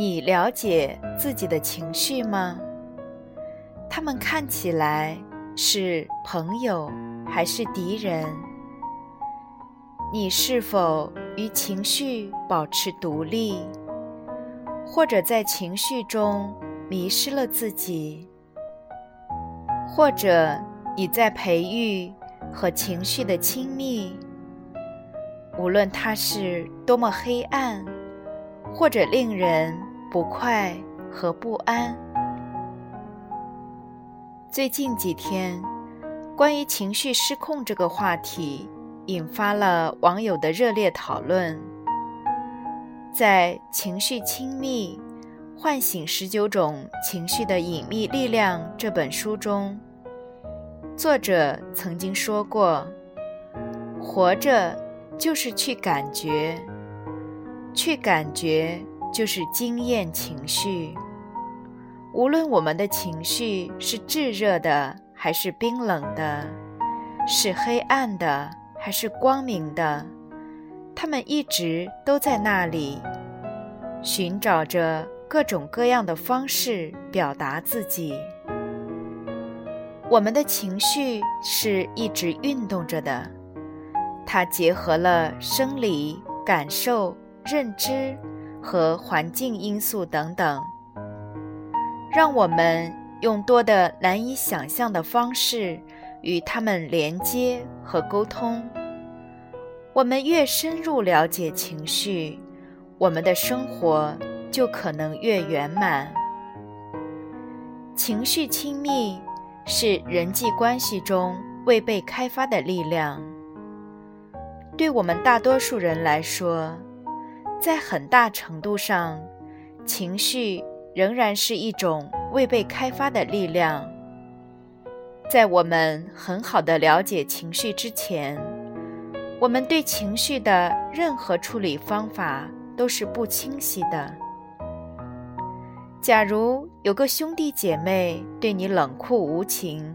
你了解自己的情绪吗？他们看起来是朋友还是敌人？你是否与情绪保持独立，或者在情绪中迷失了自己？或者你在培育和情绪的亲密？无论它是多么黑暗，或者令人……不快和不安。最近几天，关于情绪失控这个话题，引发了网友的热烈讨论。在《情绪亲密：唤醒十九种情绪的隐秘力量》这本书中，作者曾经说过：“活着就是去感觉，去感觉。”就是经验情绪，无论我们的情绪是炙热的还是冰冷的，是黑暗的还是光明的，他们一直都在那里，寻找着各种各样的方式表达自己。我们的情绪是一直运动着的，它结合了生理感受、认知。和环境因素等等，让我们用多的难以想象的方式与他们连接和沟通。我们越深入了解情绪，我们的生活就可能越圆满。情绪亲密是人际关系中未被开发的力量，对我们大多数人来说。在很大程度上，情绪仍然是一种未被开发的力量。在我们很好的了解情绪之前，我们对情绪的任何处理方法都是不清晰的。假如有个兄弟姐妹对你冷酷无情，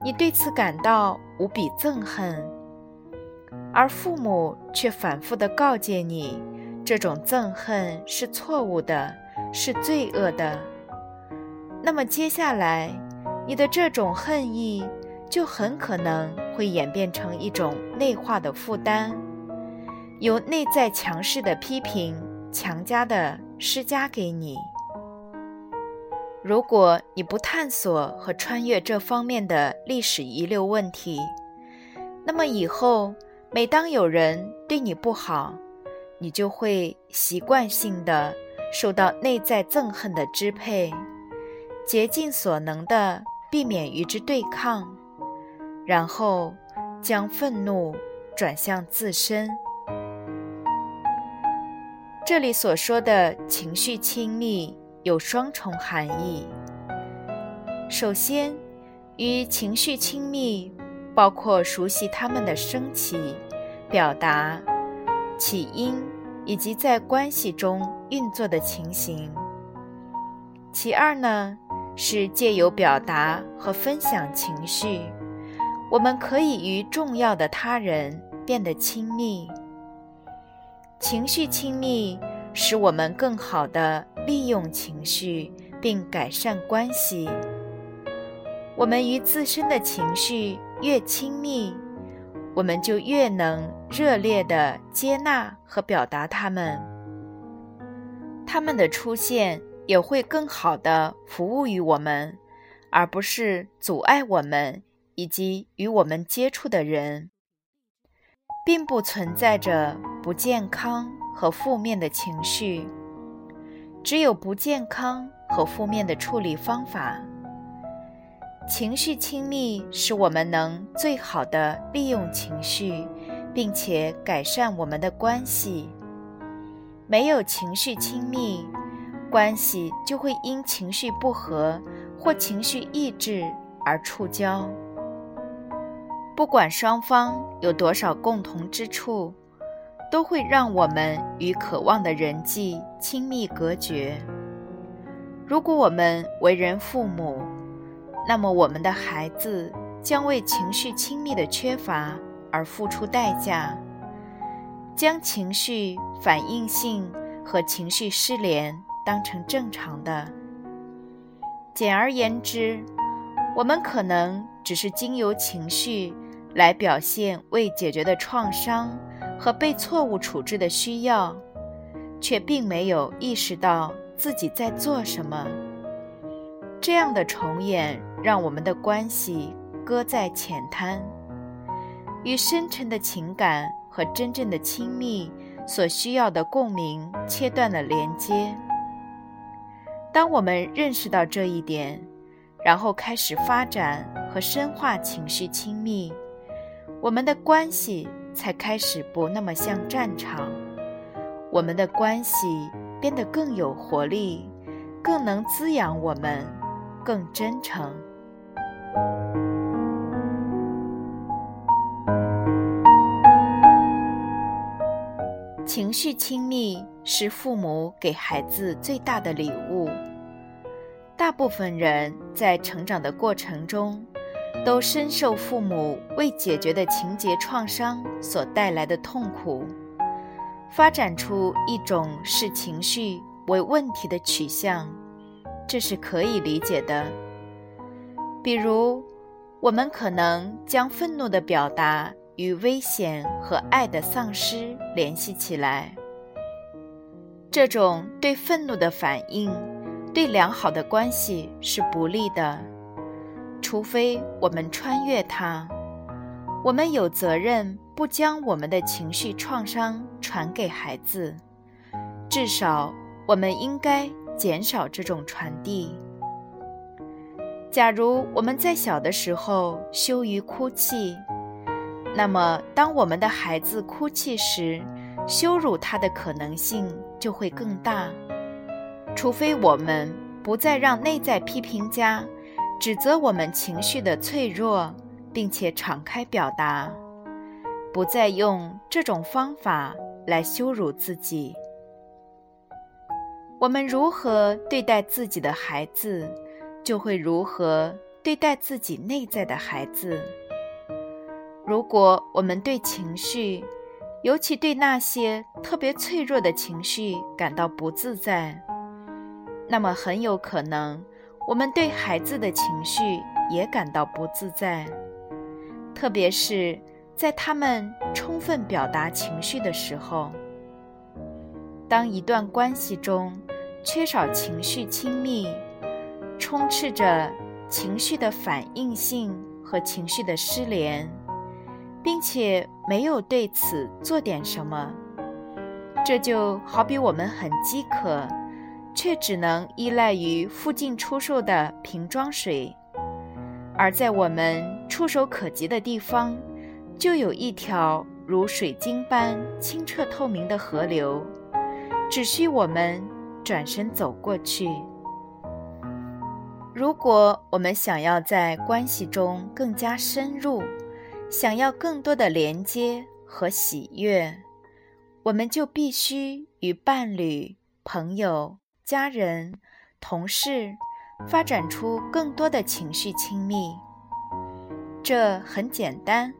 你对此感到无比憎恨，而父母却反复地告诫你。这种憎恨是错误的，是罪恶的。那么接下来，你的这种恨意就很可能会演变成一种内化的负担，由内在强势的批评强加的施加给你。如果你不探索和穿越这方面的历史遗留问题，那么以后每当有人对你不好，你就会习惯性的受到内在憎恨的支配，竭尽所能的避免与之对抗，然后将愤怒转向自身。这里所说的情绪亲密有双重含义。首先，与情绪亲密包括熟悉他们的升起、表达。起因以及在关系中运作的情形。其二呢，是借由表达和分享情绪，我们可以与重要的他人变得亲密。情绪亲密使我们更好地利用情绪，并改善关系。我们与自身的情绪越亲密。我们就越能热烈地接纳和表达他们，他们的出现也会更好地服务于我们，而不是阻碍我们以及与我们接触的人。并不存在着不健康和负面的情绪，只有不健康和负面的处理方法。情绪亲密，是我们能最好的利用情绪，并且改善我们的关系。没有情绪亲密，关系就会因情绪不和或情绪抑制而触礁。不管双方有多少共同之处，都会让我们与渴望的人际亲密隔绝。如果我们为人父母，那么我们的孩子将为情绪亲密的缺乏而付出代价。将情绪反应性和情绪失联当成正常的。简而言之，我们可能只是经由情绪来表现未解决的创伤和被错误处置的需要，却并没有意识到自己在做什么。这样的重演让我们的关系搁在浅滩，与深沉的情感。和真正的亲密所需要的共鸣切断了连接。当我们认识到这一点，然后开始发展和深化情绪亲密，我们的关系才开始不那么像战场，我们的关系变得更有活力，更能滋养我们，更真诚。情绪亲密是父母给孩子最大的礼物。大部分人在成长的过程中，都深受父母未解决的情节创伤所带来的痛苦，发展出一种视情绪为问题的取向，这是可以理解的。比如，我们可能将愤怒的表达。与危险和爱的丧失联系起来，这种对愤怒的反应，对良好的关系是不利的。除非我们穿越它，我们有责任不将我们的情绪创伤传给孩子。至少，我们应该减少这种传递。假如我们在小的时候羞于哭泣。那么，当我们的孩子哭泣时，羞辱他的可能性就会更大。除非我们不再让内在批评家指责我们情绪的脆弱，并且敞开表达，不再用这种方法来羞辱自己。我们如何对待自己的孩子，就会如何对待自己内在的孩子。如果我们对情绪，尤其对那些特别脆弱的情绪感到不自在，那么很有可能我们对孩子的情绪也感到不自在，特别是在他们充分表达情绪的时候。当一段关系中缺少情绪亲密，充斥着情绪的反应性和情绪的失联。并且没有对此做点什么，这就好比我们很饥渴，却只能依赖于附近出售的瓶装水，而在我们触手可及的地方，就有一条如水晶般清澈透明的河流，只需我们转身走过去。如果我们想要在关系中更加深入，想要更多的连接和喜悦，我们就必须与伴侣、朋友、家人、同事发展出更多的情绪亲密。这很简单，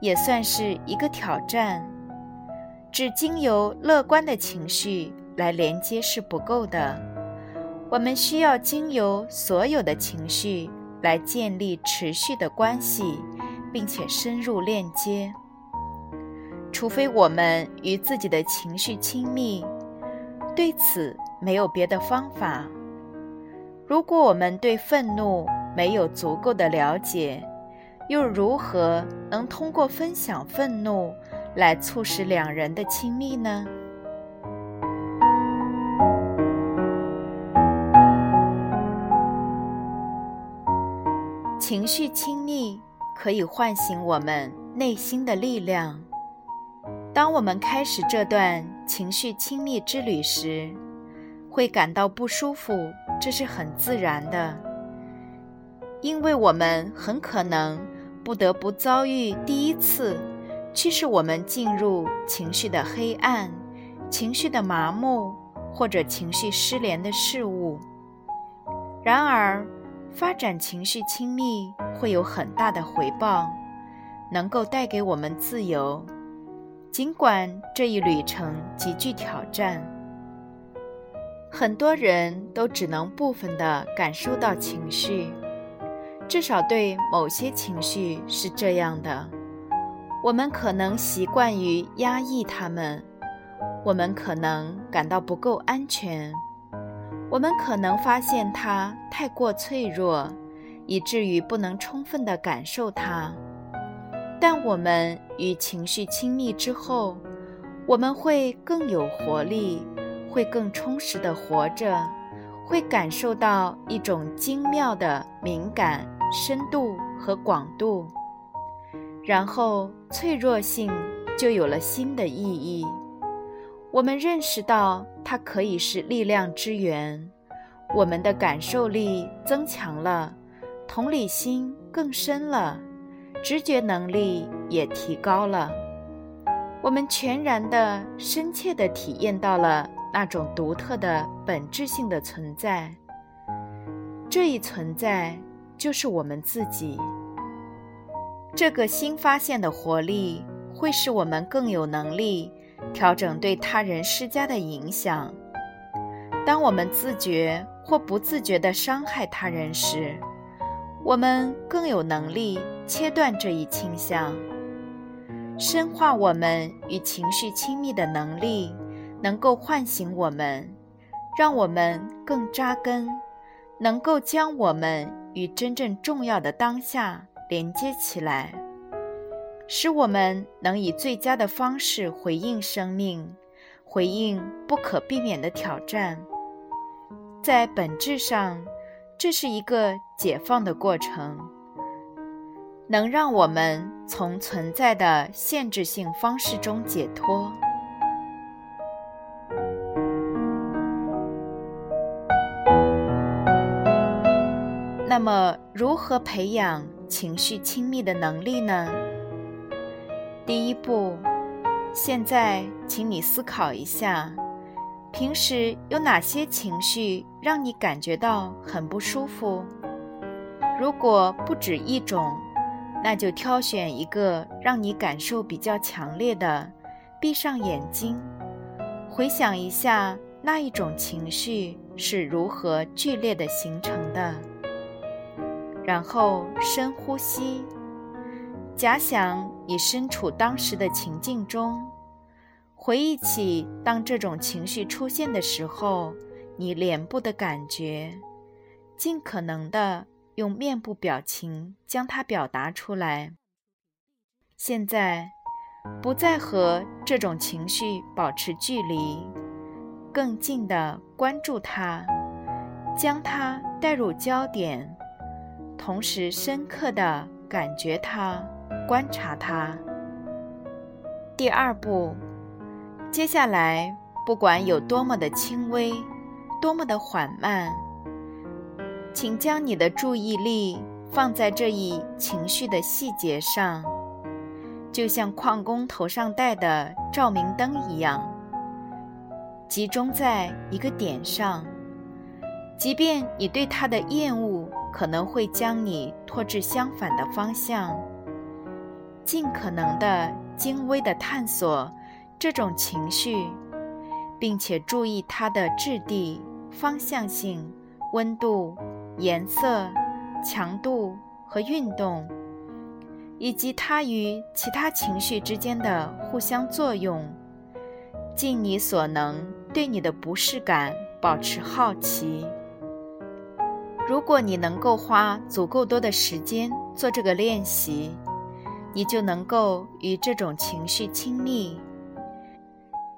也算是一个挑战。只经由乐观的情绪来连接是不够的，我们需要经由所有的情绪来建立持续的关系。并且深入链接，除非我们与自己的情绪亲密，对此没有别的方法。如果我们对愤怒没有足够的了解，又如何能通过分享愤怒来促使两人的亲密呢？情绪亲密。可以唤醒我们内心的力量，当我们开始这段情绪亲密之旅时，会感到不舒服，这是很自然的，因为我们很可能不得不遭遇第一次驱使我们进入情绪的黑暗、情绪的麻木或者情绪失联的事物。然而，发展情绪亲密会有很大的回报，能够带给我们自由。尽管这一旅程极具挑战，很多人都只能部分地感受到情绪，至少对某些情绪是这样的。我们可能习惯于压抑它们，我们可能感到不够安全，我们可能发现它太过脆弱，以至于不能充分地感受它。但我们与情绪亲密之后，我们会更有活力，会更充实地活着，会感受到一种精妙的敏感、深度和广度。然后，脆弱性就有了新的意义。我们认识到它可以是力量之源，我们的感受力增强了，同理心更深了。直觉能力也提高了，我们全然的、深切的体验到了那种独特的本质性的存在。这一存在就是我们自己。这个新发现的活力会使我们更有能力调整对他人施加的影响。当我们自觉或不自觉地伤害他人时，我们更有能力切断这一倾向，深化我们与情绪亲密的能力，能够唤醒我们，让我们更扎根，能够将我们与真正重要的当下连接起来，使我们能以最佳的方式回应生命，回应不可避免的挑战，在本质上。这是一个解放的过程，能让我们从存在的限制性方式中解脱。那么，如何培养情绪亲密的能力呢？第一步，现在请你思考一下。平时有哪些情绪让你感觉到很不舒服？如果不止一种，那就挑选一个让你感受比较强烈的，闭上眼睛，回想一下那一种情绪是如何剧烈的形成的。然后深呼吸，假想你身处当时的情境中。回忆起当这种情绪出现的时候，你脸部的感觉，尽可能的用面部表情将它表达出来。现在，不再和这种情绪保持距离，更近的关注它，将它带入焦点，同时深刻的感觉它，观察它。第二步。接下来，不管有多么的轻微，多么的缓慢，请将你的注意力放在这一情绪的细节上，就像矿工头上戴的照明灯一样，集中在一个点上。即便你对它的厌恶可能会将你拖至相反的方向，尽可能的精微的探索。这种情绪，并且注意它的质地、方向性、温度、颜色、强度和运动，以及它与其他情绪之间的互相作用。尽你所能对你的不适感保持好奇。如果你能够花足够多的时间做这个练习，你就能够与这种情绪亲密。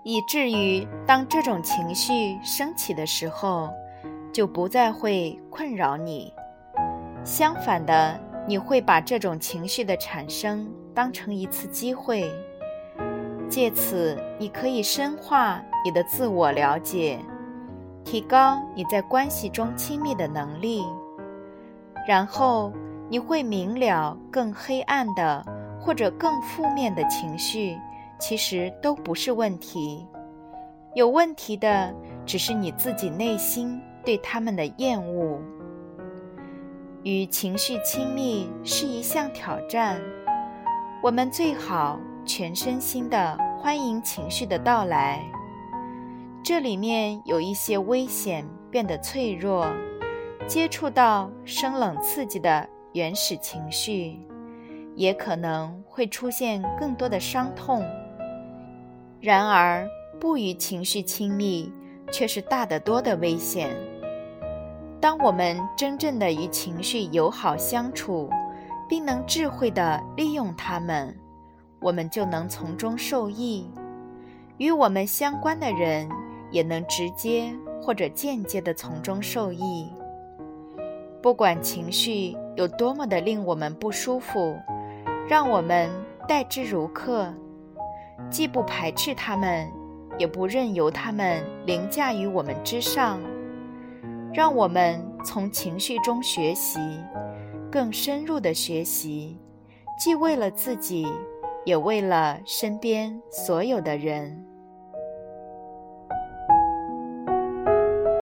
以至于当这种情绪升起的时候，就不再会困扰你。相反的，你会把这种情绪的产生当成一次机会，借此，你可以深化你的自我了解，提高你在关系中亲密的能力。然后，你会明了，更黑暗的或者更负面的情绪，其实都不是问题。有问题的，只是你自己内心对他们的厌恶。与情绪亲密是一项挑战，我们最好全身心的欢迎情绪的到来。这里面有一些危险，变得脆弱，接触到生冷刺激的原始情绪，也可能会出现更多的伤痛。然而，不与情绪亲密，却是大得多的危险。当我们真正的与情绪友好相处，并能智慧地利用它们，我们就能从中受益；与我们相关的人也能直接或者间接地从中受益。不管情绪有多么的令我们不舒服，让我们待之如客，既不排斥他们，也不任由他们凌驾于我们之上。让我们从情绪中学习，更深入的学习，既为了自己，也为了身边所有的人。